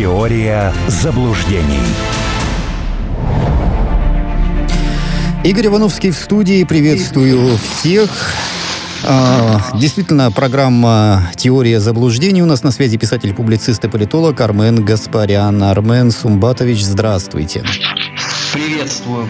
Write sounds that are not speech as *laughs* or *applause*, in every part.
Теория заблуждений. Игорь Ивановский в студии. Приветствую всех. А, действительно, программа «Теория заблуждений». У нас на связи писатель-публицист и политолог Армен Гаспарян. Армен Сумбатович, здравствуйте. Приветствую.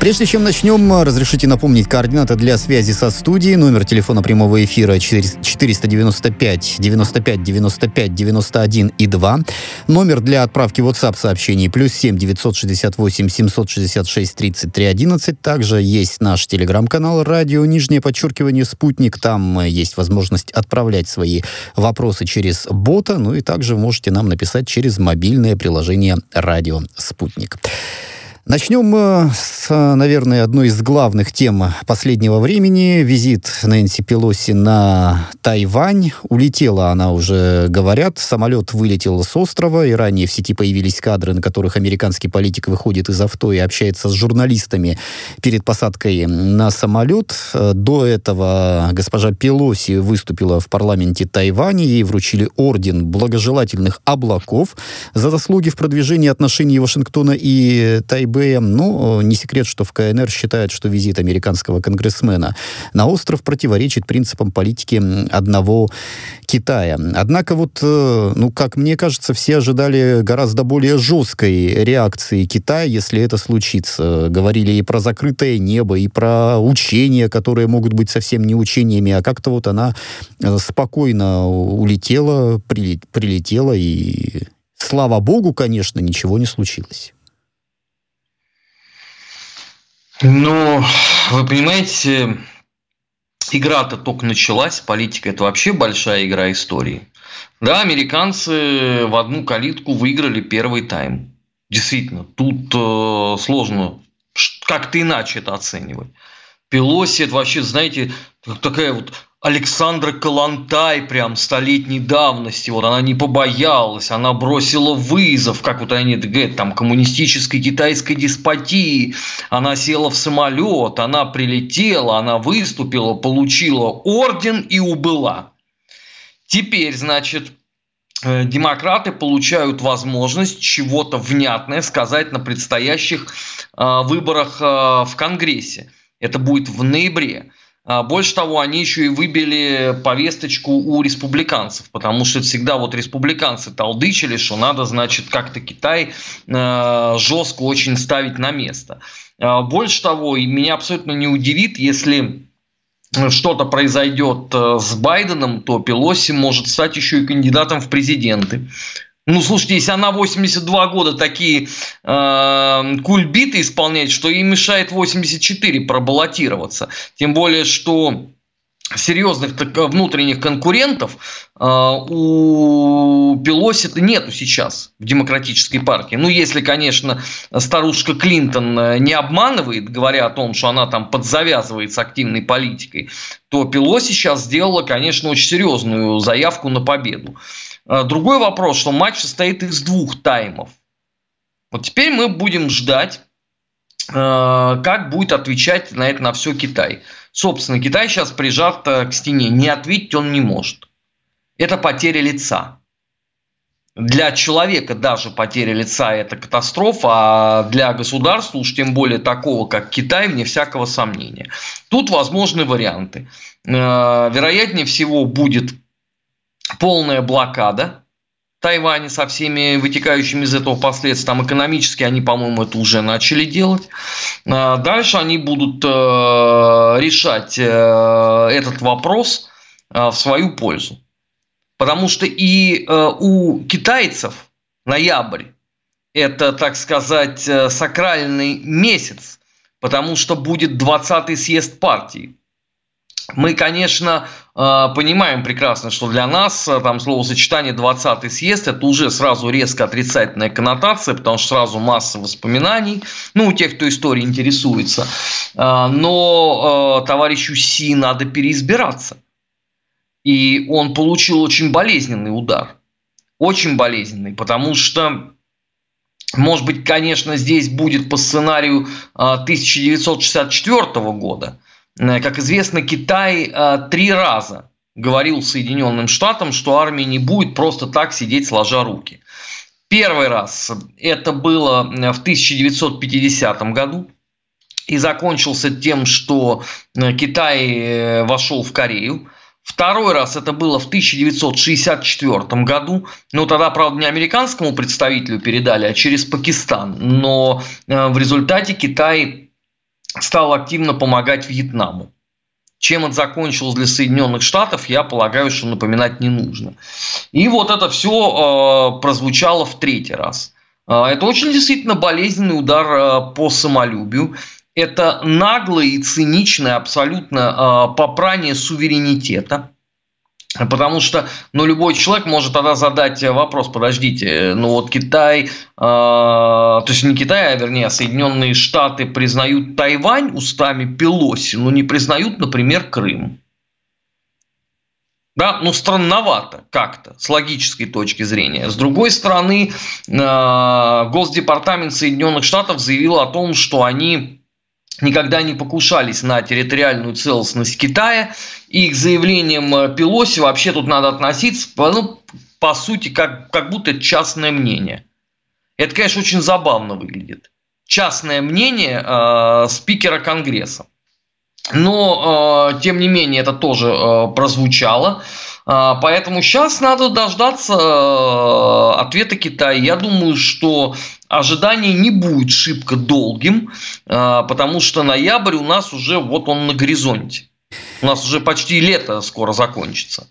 Прежде чем начнем, разрешите напомнить координаты для связи со студией. Номер телефона прямого эфира 495 95 95 91 и 2. Номер для отправки WhatsApp сообщений плюс 7 968 766 33 11. Также есть наш телеграм-канал «Радио Нижнее подчеркивание Спутник». Там есть возможность отправлять свои вопросы через бота. Ну и также можете нам написать через мобильное приложение «Радио Спутник». Начнем с, наверное, одной из главных тем последнего времени. Визит Нэнси Пелоси на Тайвань. Улетела она уже, говорят. Самолет вылетел с острова, и ранее в сети появились кадры, на которых американский политик выходит из авто и общается с журналистами перед посадкой на самолет. До этого госпожа Пелоси выступила в парламенте Тайваня. Ей вручили орден благожелательных облаков за заслуги в продвижении отношений Вашингтона и Тайбэя КГБ. Ну, не секрет, что в КНР считают, что визит американского конгрессмена на остров противоречит принципам политики одного Китая. Однако вот, э, ну, как мне кажется, все ожидали гораздо более жесткой реакции Китая, если это случится. Говорили и про закрытое небо, и про учения, которые могут быть совсем не учениями, а как-то вот она э, спокойно улетела, прилетела, и слава богу, конечно, ничего не случилось. Ну, вы понимаете, игра-то только началась, политика – это вообще большая игра истории. Да, американцы в одну калитку выиграли первый тайм. Действительно, тут э, сложно как-то иначе это оценивать. Пелоси, это вообще, знаете, такая вот Александра Калантай прям столетней давности, вот она не побоялась, она бросила вызов, как вот они говорят, там, коммунистической китайской деспотии, она села в самолет, она прилетела, она выступила, получила орден и убыла. Теперь, значит, э, демократы получают возможность чего-то внятное сказать на предстоящих э, выборах э, в Конгрессе. Это будет в ноябре. А, больше того, они еще и выбили повесточку у республиканцев, потому что всегда вот республиканцы толдычили, что надо, значит, как-то Китай э, жестко очень ставить на место. А, больше того, и меня абсолютно не удивит, если что-то произойдет э, с Байденом, то Пелоси может стать еще и кандидатом в президенты. Ну, слушайте, если она 82 года такие э, кульбиты исполняет, что ей мешает 84 пробаллотироваться. Тем более, что серьезных внутренних конкурентов э, у Пелоси-то нету сейчас в демократической партии. Ну, если, конечно, старушка Клинтон э, не обманывает, говоря о том, что она там подзавязывает с активной политикой, то Пелоси сейчас сделала, конечно, очень серьезную заявку на победу. Другой вопрос, что матч состоит из двух таймов. Вот теперь мы будем ждать, как будет отвечать на это на все Китай. Собственно, Китай сейчас прижат э, к стене. Не ответить он не может. Это потеря лица. Для человека даже потеря лица – это катастрофа, а для государства, уж тем более такого, как Китай, вне всякого сомнения. Тут возможны варианты. Э, вероятнее всего будет полная блокада Тайваня со всеми вытекающими из этого последствиями. Там экономически они, по-моему, это уже начали делать. А дальше они будут э, решать э, этот вопрос э, в свою пользу. Потому что и у китайцев ноябрь – это, так сказать, сакральный месяц, потому что будет 20-й съезд партии. Мы, конечно, э, понимаем прекрасно, что для нас э, там словосочетание 20-й съезд это уже сразу резко отрицательная коннотация, потому что сразу масса воспоминаний, ну, у тех, кто историей интересуется. Э, но товарищу Си надо переизбираться. И он получил очень болезненный удар. Очень болезненный, потому что может быть, конечно, здесь будет по сценарию 1964 года – как известно, Китай э, три раза говорил Соединенным Штатам, что армия не будет просто так сидеть сложа руки. Первый раз это было в 1950 году и закончился тем, что Китай вошел в Корею. Второй раз это было в 1964 году. Ну, тогда, правда, не американскому представителю передали, а через Пакистан. Но в результате Китай стал активно помогать Вьетнаму. Чем это закончилось для Соединенных Штатов, я полагаю, что напоминать не нужно. И вот это все э, прозвучало в третий раз. Э, это очень действительно болезненный удар э, по самолюбию. Это наглое и циничное абсолютно э, попрание суверенитета. Потому что, ну, любой человек может тогда задать вопрос, подождите, ну вот Китай, э, то есть не Китай, а вернее а Соединенные Штаты признают Тайвань устами Пелоси, но не признают, например, Крым. Да, ну странновато как-то, с логической точки зрения. С другой стороны, э, Госдепартамент Соединенных Штатов заявил о том, что они никогда не покушались на территориальную целостность Китая, и к заявлениям э, Пелоси вообще тут надо относиться, ну, по сути, как, как будто это частное мнение. Это, конечно, очень забавно выглядит. Частное мнение э, спикера Конгресса. Но, э, тем не менее, это тоже э, прозвучало. Э, поэтому сейчас надо дождаться э, ответа Китая. Я думаю, что ожидание не будет шибко долгим, э, потому что ноябрь у нас уже вот он на горизонте. У нас уже почти лето скоро закончится.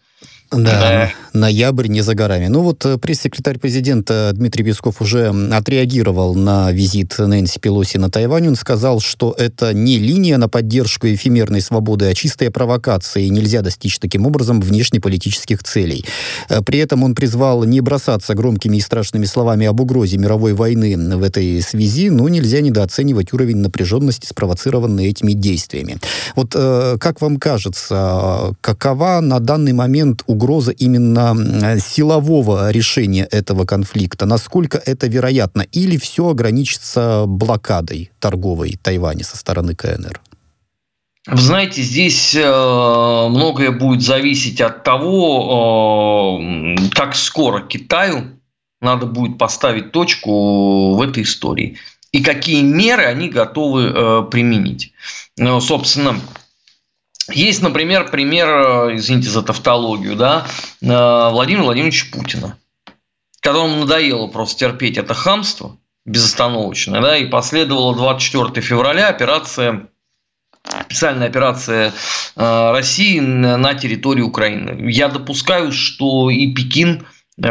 Да, ноябрь не за горами. Ну вот э, пресс-секретарь президента Дмитрий Песков уже отреагировал на визит Нэнси Пелоси на Тайвань. Он сказал, что это не линия на поддержку эфемерной свободы, а чистая провокация, и нельзя достичь таким образом внешнеполитических целей. Э, при этом он призвал не бросаться громкими и страшными словами об угрозе мировой войны в этой связи, но нельзя недооценивать уровень напряженности, спровоцированный этими действиями. Вот э, как вам кажется, какова на данный момент угроза угроза именно силового решения этого конфликта? Насколько это вероятно? Или все ограничится блокадой торговой Тайваня со стороны КНР? Вы знаете, здесь э, многое будет зависеть от того, э, как скоро Китаю надо будет поставить точку в этой истории и какие меры они готовы э, применить. Ну, собственно, есть, например, пример, э, извините за тавтологию, да, э, Владимира Владимировича Путина, которому надоело просто терпеть это хамство безостановочное, да, и последовала 24 февраля операция специальная операция э, России на территории Украины. Я допускаю, что и Пекин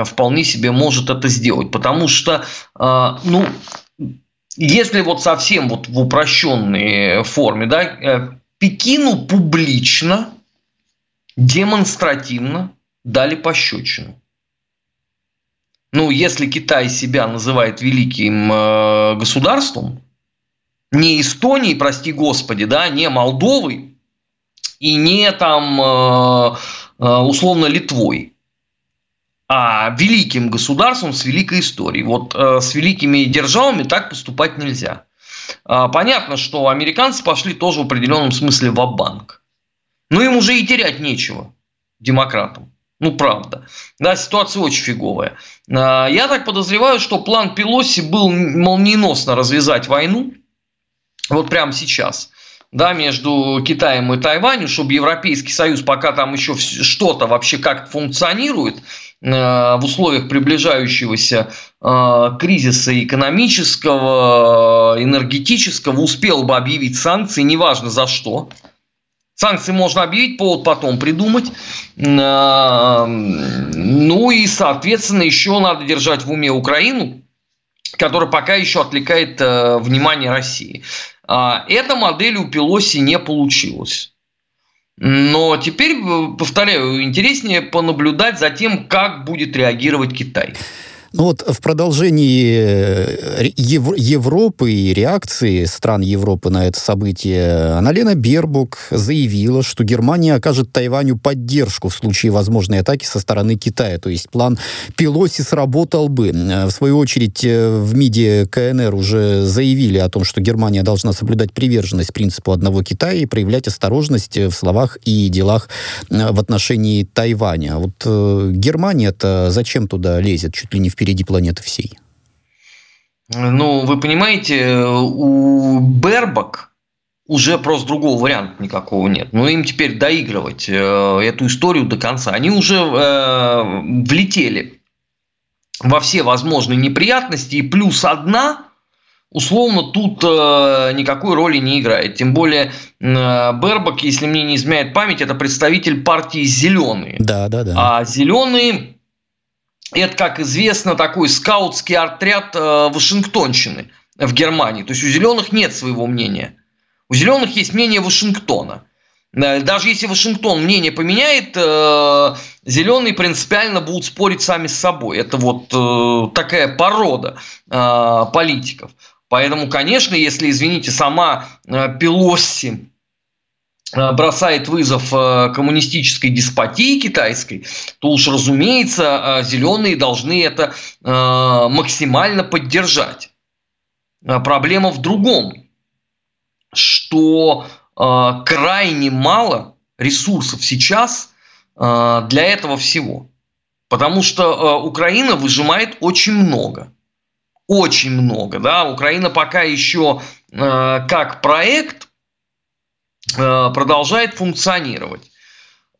вполне себе может это сделать, потому что, ну, если вот совсем вот в упрощенной форме, да, Пекину публично, демонстративно дали пощечину. Ну, если Китай себя называет великим э, государством, не Эстонией, прости господи, да, не Молдовой и не там э, э, условно Литвой, а великим государством с великой историей. Вот э, с великими державами так поступать нельзя. А, понятно, что американцы пошли тоже в определенном смысле в банк Но им уже и терять нечего, демократам. Ну, правда. Да, ситуация очень фиговая. А, я так подозреваю, что план Пелоси был молниеносно развязать войну. Вот прямо сейчас да, между Китаем и Тайванем, чтобы Европейский Союз, пока там еще что-то вообще как функционирует, э, в условиях приближающегося э, кризиса экономического, энергетического, успел бы объявить санкции, неважно за что. Санкции можно объявить, повод потом придумать. Э, ну и, соответственно, еще надо держать в уме Украину, которая пока еще отвлекает внимание России. А, эта модель у Пелоси не получилась. Но теперь, повторяю, интереснее понаблюдать за тем, как будет реагировать Китай. Ну вот в продолжении э, Ев- Европы и реакции стран Европы на это событие Аналена Бербук заявила, что Германия окажет Тайваню поддержку в случае возможной атаки со стороны Китая. То есть план Пелоси сработал бы. В свою очередь э, в МИДе КНР уже заявили о том, что Германия должна соблюдать приверженность принципу одного Китая и проявлять осторожность в словах и делах э, в отношении Тайваня. Вот э, Германия-то зачем туда лезет? Чуть ли не в впереди планеты всей? Ну, вы понимаете, у Бербак уже просто другого варианта никакого нет. Но им теперь доигрывать э, эту историю до конца. Они уже э, влетели во все возможные неприятности, и плюс одна условно тут э, никакой роли не играет. Тем более э, Бербак, если мне не изменяет память, это представитель партии «Зеленые». Да, да, да. А «Зеленые» это, как известно, такой скаутский отряд э, Вашингтонщины в Германии. То есть у «Зеленых» нет своего мнения – у зеленых есть мнение Вашингтона. Э, даже если Вашингтон мнение поменяет, э, зеленые принципиально будут спорить сами с собой. Это вот такая порода политиков. Поэтому, конечно, если, извините, сама Пелоси бросает вызов коммунистической деспотии китайской, то уж, разумеется, зеленые должны это максимально поддержать. Проблема в другом что э, крайне мало ресурсов сейчас э, для этого всего. Потому что э, Украина выжимает очень много. Очень много. Да? Украина пока еще э, как проект э, продолжает функционировать.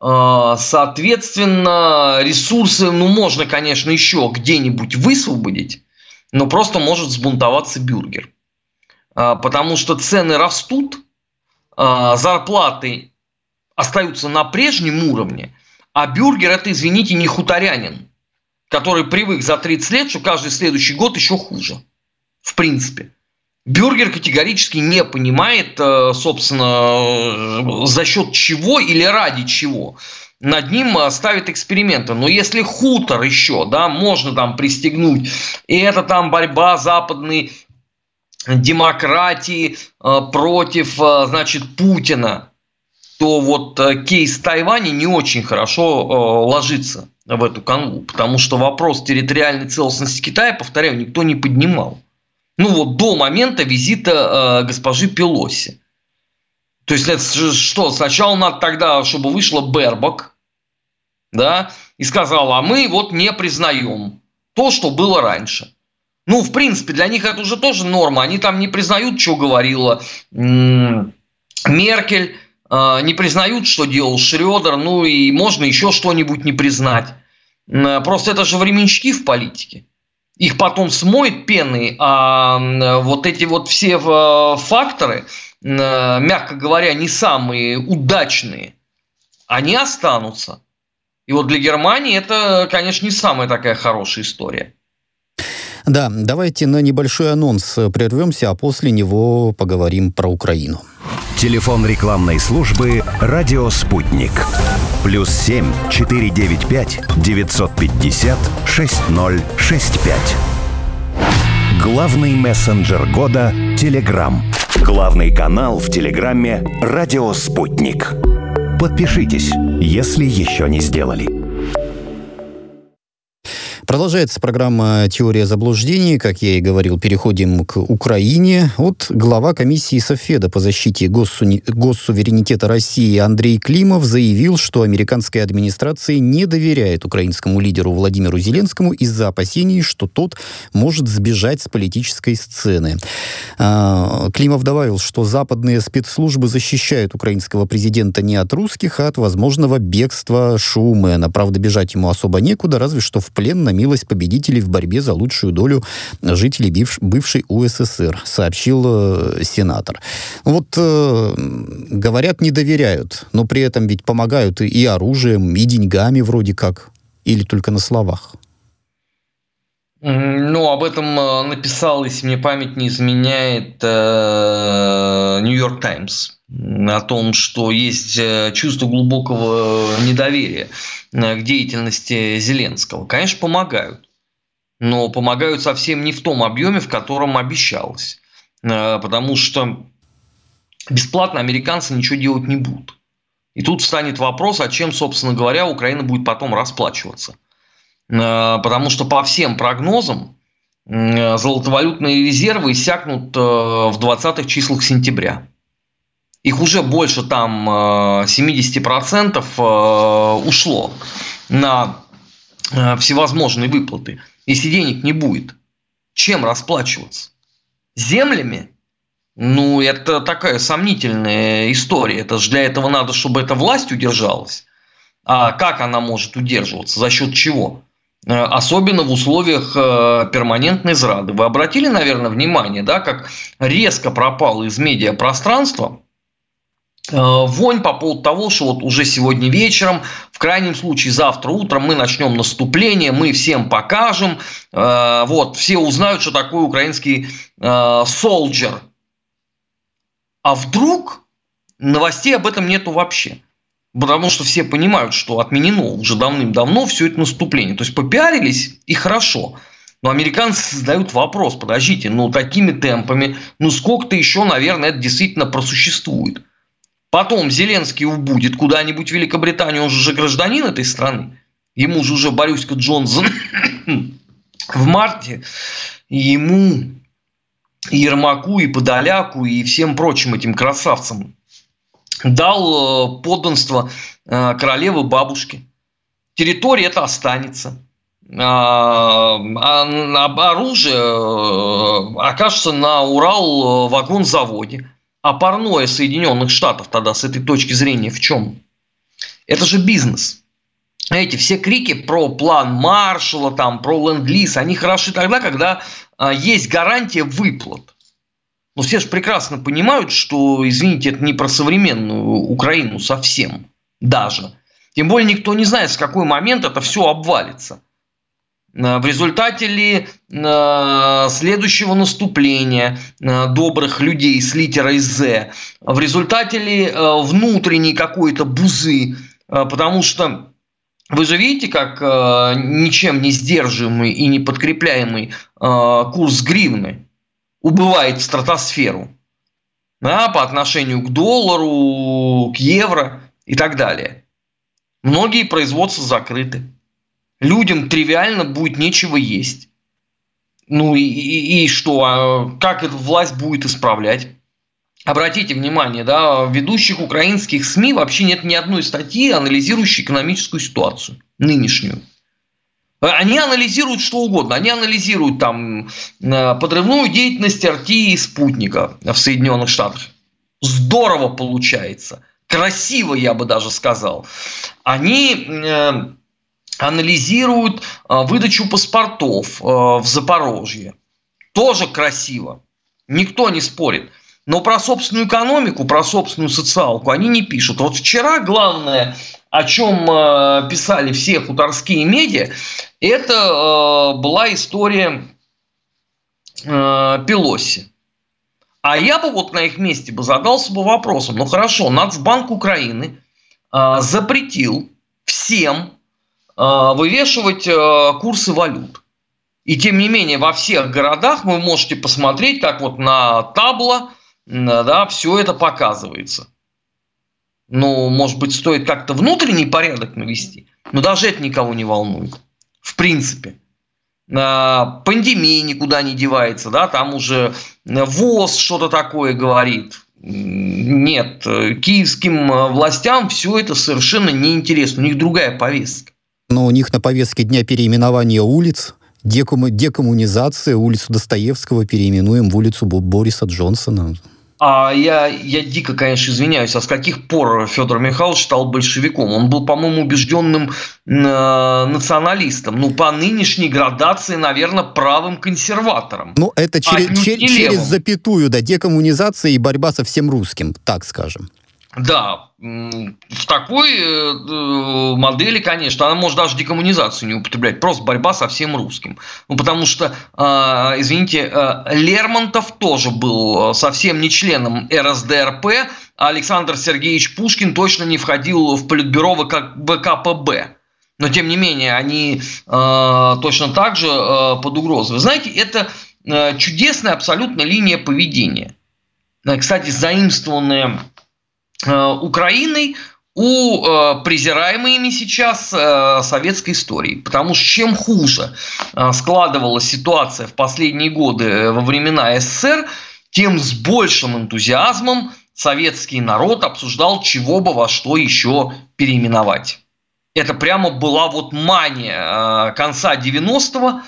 Э, соответственно, ресурсы, ну, можно, конечно, еще где-нибудь высвободить, но просто может сбунтоваться бюргер. А, потому что цены растут, зарплаты остаются на прежнем уровне, а бюргер это, извините, не хуторянин, который привык за 30 лет, что каждый следующий год еще хуже. В принципе. Бюргер категорически не понимает, э, собственно, за счет чего или ради чего над ним ставят эксперименты. Но если хутор еще, да, можно там пристегнуть, и это там борьба западной демократии э, против, э, значит, Путина, то вот э, кейс Тайваня не очень хорошо ложится в эту канву, потому что вопрос территориальной целостности Китая, повторяю, никто не поднимал. Ну вот до момента визита госпожи Пелоси. То есть это что, сначала надо тогда, чтобы вышла Бербак, да, и сказала, а мы вот не признаем то, что было раньше. Ну, в принципе, для них это уже тоже норма. Они там не признают, что говорила Меркель, а, не признают, что делал Шредер, ну и можно еще что-нибудь не признать. Просто это же временщики в политике. Их потом смоет пеной, а вот эти вот все факторы, мягко говоря, не самые удачные, они останутся. И вот для Германии это, конечно, не самая такая хорошая история. Да, давайте на небольшой анонс прервемся, а после него поговорим про Украину. Телефон рекламной службы «Радио Спутник». Плюс семь четыре девять пять девятьсот пятьдесят шесть ноль шесть пять. Главный мессенджер года – Телеграм. Главный канал в Телеграме – «Радио Спутник». Подпишитесь, если еще не сделали. Продолжается программа «Теория заблуждений». Как я и говорил, переходим к Украине. Вот глава комиссии Софеда по защите госсу... госсуверенитета России Андрей Климов заявил, что американская администрация не доверяет украинскому лидеру Владимиру Зеленскому из-за опасений, что тот может сбежать с политической сцены. А, Климов добавил, что западные спецслужбы защищают украинского президента не от русских, а от возможного бегства шоумена. Правда, бежать ему особо некуда, разве что в плен на милость победителей в борьбе за лучшую долю жителей бывшей УССР, сообщил э, сенатор. Вот э, говорят, не доверяют, но при этом ведь помогают и оружием, и деньгами вроде как, или только на словах. Ну, об этом э, написал, если мне память не изменяет, Нью-Йорк Таймс о том, что есть э, чувство глубокого недоверия к деятельности Зеленского. Конечно, помогают. Но помогают совсем не в том объеме, в котором обещалось. Э, потому что бесплатно американцы ничего делать не будут. И тут станет вопрос, а чем, собственно говоря, Украина будет потом расплачиваться. Э, потому что по всем прогнозам золотовалютные резервы иссякнут в 20-х числах сентября. Их уже больше там 70% э, э, ушло на всевозможные выплаты, если денег не будет? Чем расплачиваться? Землями? Ну, это такая сомнительная история. Это же для этого надо, чтобы эта власть удержалась. А как она может удерживаться? За счет чего? Э, особенно в условиях э, перманентной зрады. Вы обратили, наверное, внимание, да, как резко пропало из медиапространства э, вонь по поводу того, что вот уже сегодня вечером, в крайнем случае завтра утром мы начнем наступление, мы всем покажем, вот, все узнают, что такое украинский солджер. А вдруг новостей об этом нету вообще? Потому что все понимают, что отменено уже давным-давно все это наступление. То есть попиарились и хорошо. Но американцы задают вопрос, подождите, ну такими темпами, ну сколько-то еще, наверное, это действительно просуществует. Потом Зеленский убудет куда-нибудь в Великобританию, он же гражданин этой страны. Ему же уже Борюська Джонсон *coughs* в марте, ему, и Ермаку, и Подоляку, и всем прочим этим красавцам дал э, подданство э, королевы бабушки. Территория это останется. А, а оружие э, окажется на Урал вагонзаводе. А парное Соединенных Штатов тогда с этой точки зрения в чем? Это же бизнес. Эти все крики про план Маршала, там, про ленд-лиз, они хороши тогда, когда есть гарантия выплат. Но все же прекрасно понимают, что, извините, это не про современную Украину совсем даже. Тем более никто не знает, с какой момент это все обвалится. Э, в результате ли э, следующего наступления э, добрых людей с литерой «З», в результате ли внутренней какой-то бузы, потому что вы же видите, как ничем не сдерживаемый и не подкрепляемый курс гривны убывает в стратосферу да, по отношению к доллару, к евро и так далее. Многие производства закрыты. Людям тривиально будет нечего есть. Ну и, и, и что? А как эту власть будет исправлять? Обратите внимание, да, в ведущих украинских СМИ вообще нет ни одной статьи, анализирующей экономическую ситуацию нынешнюю. Они анализируют что угодно. Они анализируют там э, подрывную деятельность РТ и спутника в Соединенных Штатах. Здорово получается. Красиво, я бы даже сказал. Они э, анализируют э, выдачу паспортов в Запорожье. Тоже красиво. Никто не спорит. Но про собственную экономику, про собственную социалку они не пишут. Вот вчера главное о чем э, писали все хуторские медиа, это э, была история э, Пелоси. А я бы вот на их месте бы задался бы вопросом, ну хорошо, Нацбанк Украины запретил всем вывешивать курсы валют. И тем не менее во всех городах вы можете посмотреть, как вот на табло да, все это показывается. Ну, может быть, стоит как-то внутренний порядок навести. Но даже это никого не волнует. В принципе. А, пандемия никуда не девается, да, там уже ВОЗ что-то такое говорит. Нет, киевским властям все это совершенно неинтересно. У них другая повестка. Но у них на повестке дня переименования улиц, декому, декоммунизация, улицу Достоевского переименуем в улицу Бориса Джонсона. А я, я дико, конечно, извиняюсь, а с каких пор Федор Михайлович стал большевиком? Он был, по-моему, убежденным э, националистом. Ну, по нынешней градации, наверное, правым консерватором. Ну, это через, чер, через запятую, да, декоммунизация и борьба со всем русским, так скажем. Да, в такой э, э, модели, конечно, она может даже декоммунизацию не употреблять, просто борьба со всем русским. Ну, потому что, а, извините, э, Лермонтов тоже был совсем не членом РСДРП, а Александр Сергеевич Пушкин точно не входил в политбюро ВКПБ. Но, тем не менее, они точно так же под угрозой. Вы знаете, это чудесная абсолютно линия поведения. Кстати, заимствованная Украиной у э, презираемой ими сейчас э, советской истории. Потому что чем хуже складывалась ситуация в последние годы во времена СССР, тем с большим энтузиазмом советский народ обсуждал, чего бы во что еще переименовать. Это прямо была вот мания конца 90-го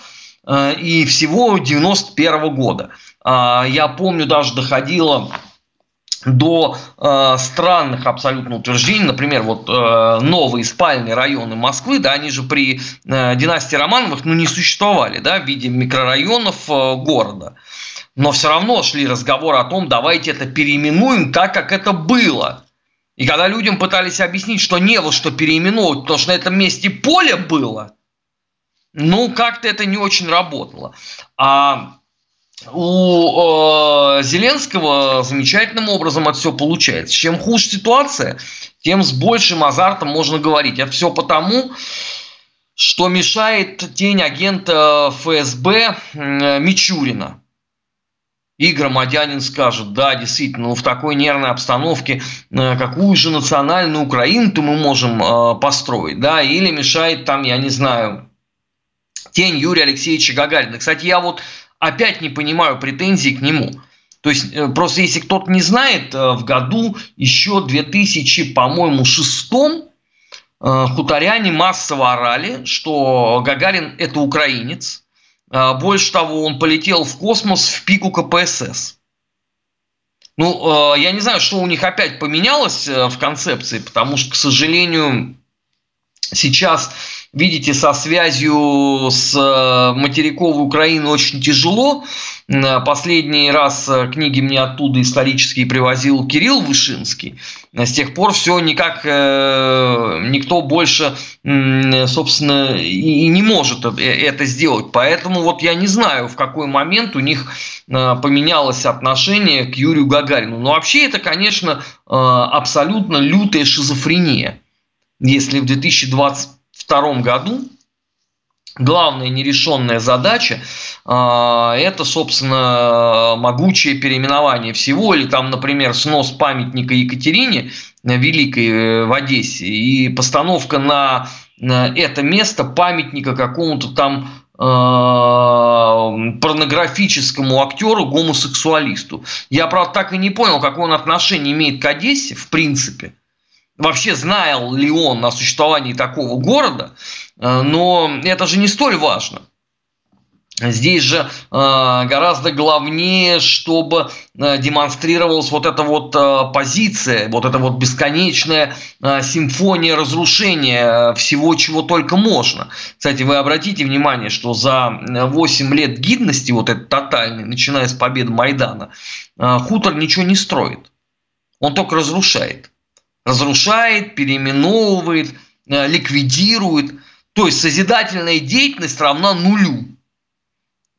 и всего 91 -го года. Я помню, даже доходило до э, странных абсолютно утверждений, например, вот э, новые спальные районы Москвы, да, они же при э, династии Романовых, ну, не существовали, да, в виде микрорайонов э, города. Но все равно шли разговоры о том, давайте это переименуем так, как это было. И когда людям пытались объяснить, что не во что переименовывать, потому что на этом месте поле было, ну, как-то это не очень работало. А у э, Зеленского замечательным образом это все получается. Чем хуже ситуация, тем с большим азартом можно говорить. Это все потому, что мешает тень агента ФСБ Мичурина. И Громадянин скажет, да, действительно, ну, в такой нервной обстановке э, какую же национальную Украину-то мы можем э, построить, да, или мешает там, я не знаю, тень Юрия Алексеевича Гагарина. Кстати, я вот опять не понимаю претензий к нему. То есть, э, просто если кто-то не знает, э, в году еще 2000, по-моему, шестом э, хуторяне массово орали, что Гагарин – это украинец. Больше того, он полетел в космос в пику КПСС. Ну, я не знаю, что у них опять поменялось в концепции, потому что, к сожалению, сейчас видите, со связью с э, материковой Украиной очень тяжело. Э, последний раз э, книги мне оттуда исторические привозил Кирилл Вышинский. С тех пор все никак никто больше, собственно, и не может это сделать. Поэтому вот я не знаю, в какой момент у них поменялось отношение к Юрию Гагарину. Но вообще это, конечно, абсолютно лютая шизофрения. Если в 2020 2022 году главная нерешенная задача а, это, собственно, могучее переименование всего, или там, например, снос памятника Екатерине Великой э, в Одессе и постановка на это место памятника какому-то там а, порнографическому актеру гомосексуалисту. Я, правда, так и не понял, какое он отношение имеет к Одессе, в принципе вообще знал ли он о существовании такого города, э, но это же не столь важно. Здесь же э, гораздо главнее, чтобы э, демонстрировалась вот эта вот позиция, вот эта вот бесконечная симфония разрушения всего, чего только можно. Кстати, вы обратите внимание, что за 8 лет гидности, вот этот тотальный, начиная с победы Майдана, э, хутор ничего не строит. Он только разрушает разрушает, переименовывает, э, ликвидирует. То есть созидательная деятельность равна нулю.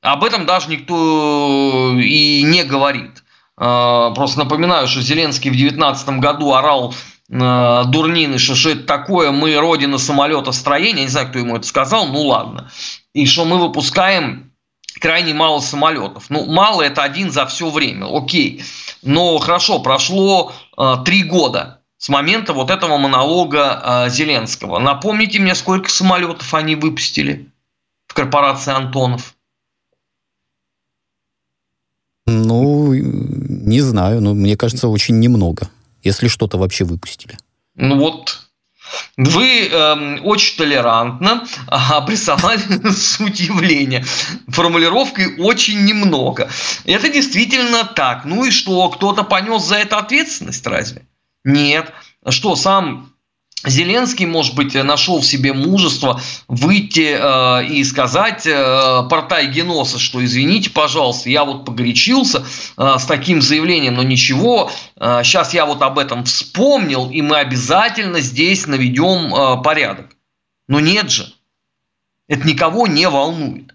Об этом даже никто и не говорит. Э, просто напоминаю, что Зеленский в 2019 году орал э, дурнины, что, что это такое, мы родина самолетостроения, не знаю, кто ему это сказал, ну ладно. И что мы выпускаем крайне мало самолетов. Ну, мало это один за все время, окей. Но хорошо, прошло три года с момента вот этого монолога э, Зеленского. Напомните мне, сколько самолетов они выпустили в корпорации Антонов? Ну, не знаю, но мне кажется, очень немного, если что-то вообще выпустили. Ну вот, вы э, очень толерантно обрисовали *laughs* суть явления формулировкой очень немного. Это действительно так. Ну и что, кто-то понес за это ответственность разве? Нет. Что, сам Зеленский, может быть, нашел в себе мужество выйти э, и сказать э, портай Геноса, что извините, пожалуйста, я вот погорячился э, с таким заявлением, но ничего, э, сейчас я вот об этом вспомнил, и мы обязательно здесь наведем э, порядок. Но нет же, это никого не волнует.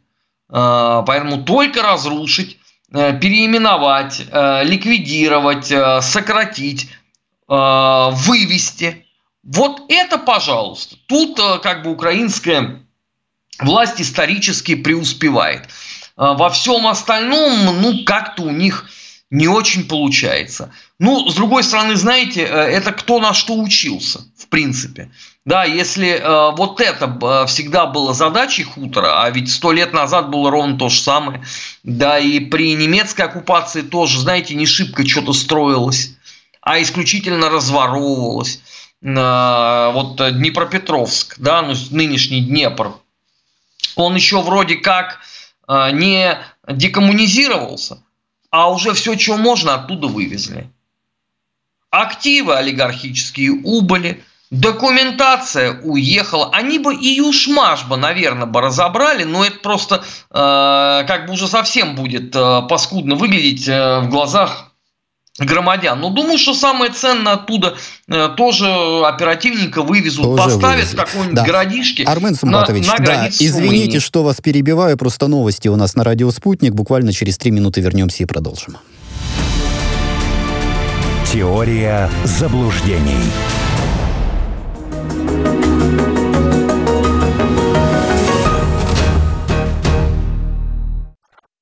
Э, поэтому только разрушить, э, переименовать, э, ликвидировать, э, сократить – вывести. Вот это, пожалуйста. Тут э, как бы украинская власть исторически преуспевает. Э, во всем остальном, ну, как-то у них не очень получается. Ну, с другой стороны, знаете, это кто на что учился, в принципе. Да, если э, вот это всегда было задачей хутора, а ведь сто лет назад было ровно то же самое, да, и при немецкой оккупации тоже, знаете, не шибко что-то строилось а исключительно разворовывалась. э, вот Днепропетровск, да, ну, нынешний Днепр, он еще вроде как э, не декоммунизировался, а уже все, что можно, оттуда вывезли. Активы олигархические убыли, документация уехала. Они бы и Юшмаш бы, наверное, бы разобрали, но это просто э, как бы уже совсем будет э, паскудно выглядеть э, в глазах громадян. Но думаю, что самое ценное оттуда э, тоже оперативненько вывезут, тоже поставят вывезли. в какой-нибудь да. городишке. Армен Сумбатович, на, на да, извините, что вас перебиваю, просто новости у нас на радио «Спутник». Буквально через три минуты вернемся и продолжим. Теория заблуждений.